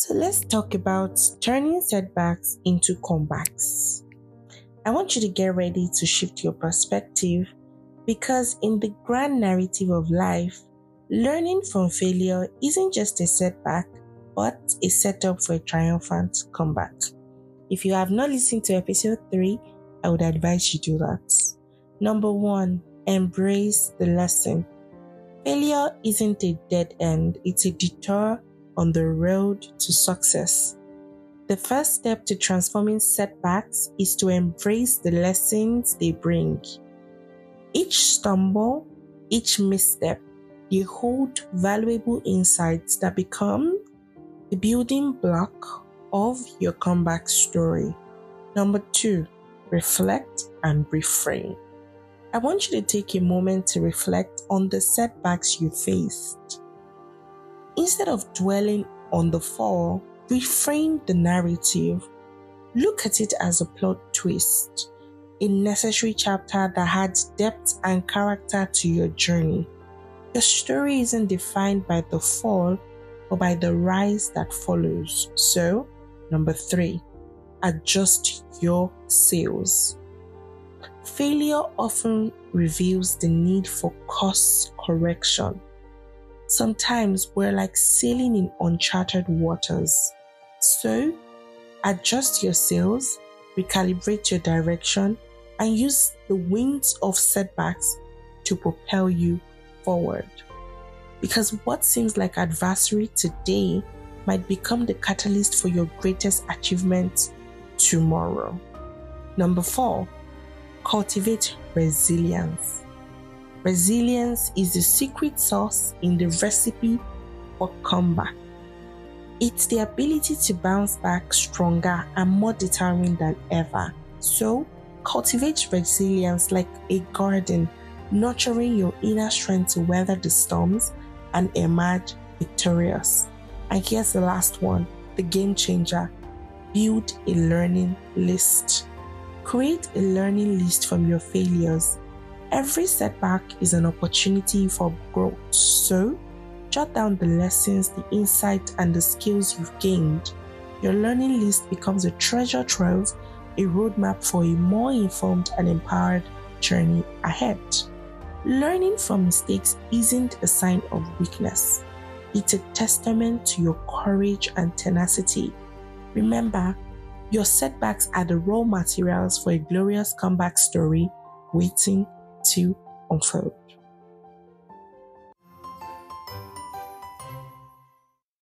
So let's talk about turning setbacks into comebacks. I want you to get ready to shift your perspective because, in the grand narrative of life, learning from failure isn't just a setback, but a setup for a triumphant comeback. If you have not listened to episode 3, I would advise you to do that. Number one, embrace the lesson. Failure isn't a dead end, it's a detour on the road to success. The first step to transforming setbacks is to embrace the lessons they bring. Each stumble, each misstep, they hold valuable insights that become the building block of your comeback story. Number two, reflect and reframe. I want you to take a moment to reflect on the setbacks you faced. Instead of dwelling on the fall, reframe the narrative. Look at it as a plot twist, a necessary chapter that adds depth and character to your journey. Your story isn't defined by the fall, but by the rise that follows. So, number three, adjust your sails. Failure often reveals the need for course correction. Sometimes we're like sailing in uncharted waters. So, adjust your sails, recalibrate your direction, and use the winds of setbacks to propel you forward. Because what seems like adversary today might become the catalyst for your greatest achievement tomorrow. Number four, cultivate resilience. Resilience is the secret sauce in the recipe for comeback. It's the ability to bounce back stronger and more determined than ever. So, cultivate resilience like a garden, nurturing your inner strength to weather the storms and emerge victorious. And here's the last one the game changer build a learning list. Create a learning list from your failures. Every setback is an opportunity for growth. So, Jot down the lessons, the insight, and the skills you've gained. Your learning list becomes a treasure trove, a roadmap for a more informed and empowered journey ahead. Learning from mistakes isn't a sign of weakness, it's a testament to your courage and tenacity. Remember, your setbacks are the raw materials for a glorious comeback story waiting to unfold.